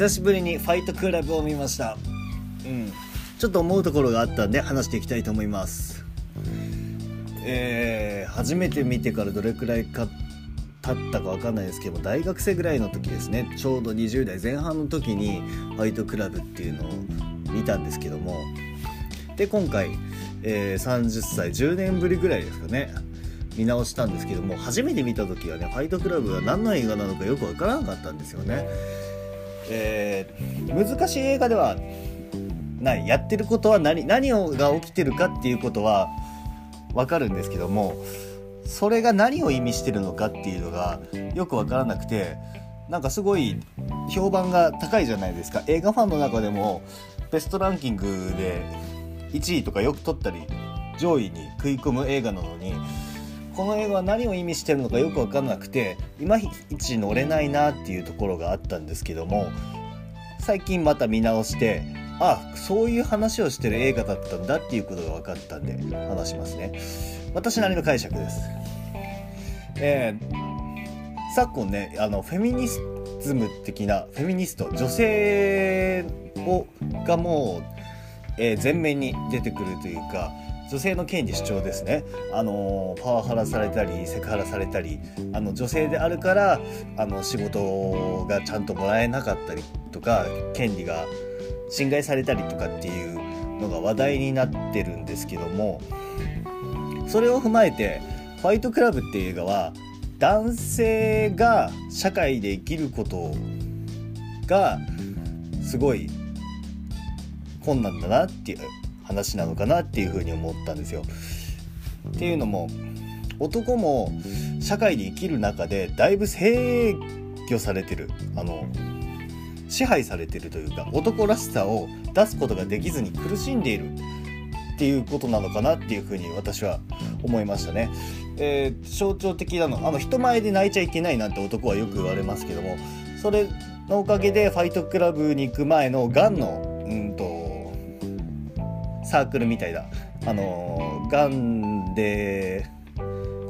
久しぶりにファイトクラブを見ました。うん。ちょっと思うところがあったんで話していきたいと思います。えー、初めて見てからどれくらいか経ったか分かんないですけど大学生ぐらいの時ですね。ちょうど20代前半の時にファイトクラブっていうのを見たんですけども。で今回、えー、30歳10年ぶりぐらいですかね。見直したんですけども初めて見た時はねファイトクラブは何の映画なのかよく分からなかったんですよね、えー、難しい映画ではない。やってることは何何をが起きてるかっていうことは分かるんですけどもそれが何を意味してるのかっていうのがよく分からなくてなんかすごい評判が高いじゃないですか。映画ファンの中でもベストランキングで1位とかよく取ったり上位に食い込む映画なのにこの映画は何を意味してるのかよく分からなくていまいち乗れないなっていうところがあったんですけども最近また見直してあそういう話をしてる映画だったんだっていうことが分かったんで話しますね。私なりの解釈です？えー、昨今ねあのフェミニズム的なフェミニスト女性をがもう、えー、前面に出てくるというか女性の権利主張ですね。あのパワハラされたりセクハラされたりあの女性であるからあの仕事がちゃんともらえなかったりとか権利が侵害されたりとかっていうのが話題になってるんですけどもそれを踏まえて「ファイトクラブ」っていう映画は男性が社会で生きることがすごい困難だなっていう話なのかなっていうふうに思ったんですよ。っていうのも男も社会で生きる中でだいぶ制御されてるあの支配されてるというか男らしさを出すことができずに苦しんでいるっていうことなのかなっていうふうに私は思いましたね。えー、象徴的なのあの人前で泣いちゃいけないなんて男はよく言われますけどもそれのおかげでファイトクラブに行く前のがんのサークルみたいだ。あのがんで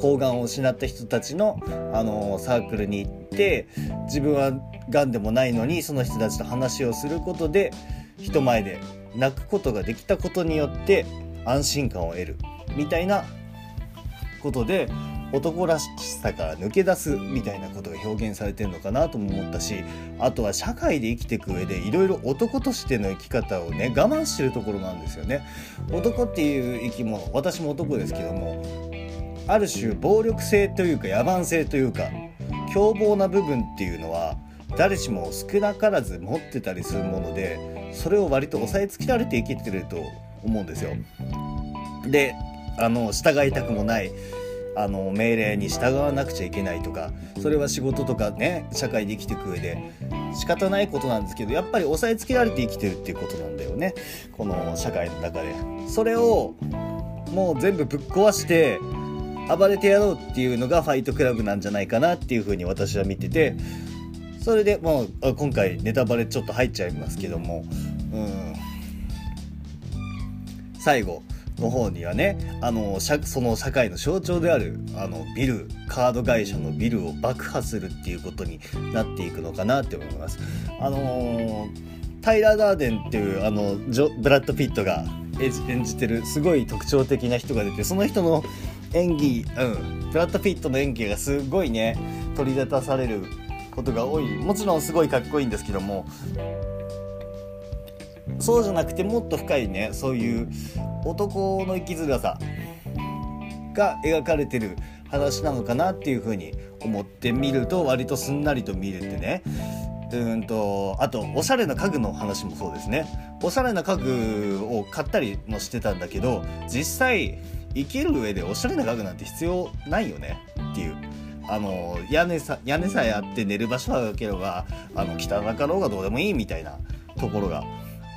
抗がんを失った人たちの、あのサークルに行って自分はがんでもないのにその人たちと話をすることで人前で泣くことができたことによって安心感を得る。みたいなことで男らしさから抜け出すみたいなことが表現されてるのかなとも思ったしあとは社会で生きていく上でいろいろ男としての生き方をね我慢してるところなんですよね。男っていう生き物私も男ですけどもある種暴力性というか野蛮性というか凶暴な部分っていうのは誰しも少なからず持ってたりするものでそれを割と抑えつけられて生きてると思うんですよ。であの従いたくもないあの命令に従わなくちゃいけないとかそれは仕事とかね社会で生きていく上で仕方ないことなんですけどやっぱり押さえつけられて生きてるっていうことなんだよね。この社会の中で。それをもう全部ぶっ壊して暴れてやろうっていうのがファイトクラブなんじゃないかなっていうふうに私は見ててそれでもう今回ネタバレちょっと入っちゃいますけどもうん。最後。の方にはねあのその社会の象徴であるあのビルカード会社のビルを爆破するっていうことになっていくのかなって思います。あの、タイラー・ダーデンっていうあのジョブラッド・ピットが演じてるすごい特徴的な人が出てその人の演技、うん、ブラッド・ピットの演技がすごいね取り立たされることが多いもちろんすごいかっこいいんですけどもそうじゃなくてもっと深いねそういう男の生きづらさが描かれてる話なのかなっていう風に思ってみると割とすんなりと見れてね。うんとあとおしゃれな家具の話もそうですね。おしゃれな家具を買ったりもしてたんだけど実際生きる上でおしゃれな家具なんて必要ないよねっていう。あの屋根さ屋根さえあって寝る場所がなければあの汚かろうがどうでもいいみたいなところが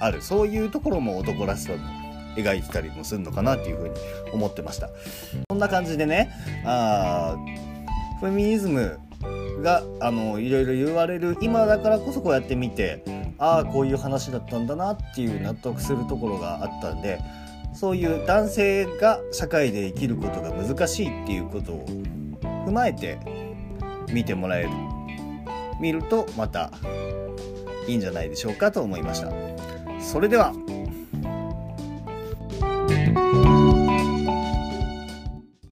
あるそういうところも男らしさの描いてたりもするのかなっていうふうに思ってました。そんな感じでねあフェミニズムがあのいろいろ言われる今だからこそこうやって見てああこういう話だったんだなっていう納得するところがあったんでそういう男性が社会で生きることが難しいっていうことを踏まえて見てもらえる見るとまたいいんじゃないでしょうかと思いました。それでは。